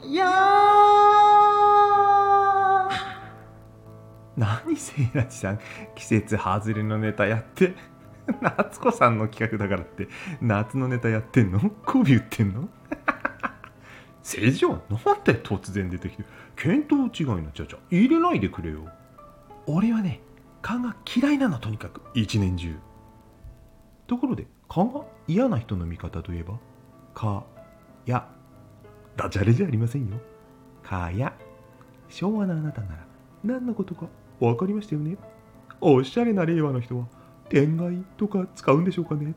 かや 何せいらちさん季節外れのネタやって。夏子さんの企画だからって夏のネタやってんの？媚び売ってんの？正常？なんで突然出てきて見当違いのちゃちゃ入れないでくれよ。俺はね勘が嫌いなのとにかく。一年中。ところで勘が嫌な人の味方といえば？かやダジャレじゃありませんよ。かや。昭和のあなたなら何のことか分かりましたよね。おしゃれな令和の人は天外とか使うんでしょうかね。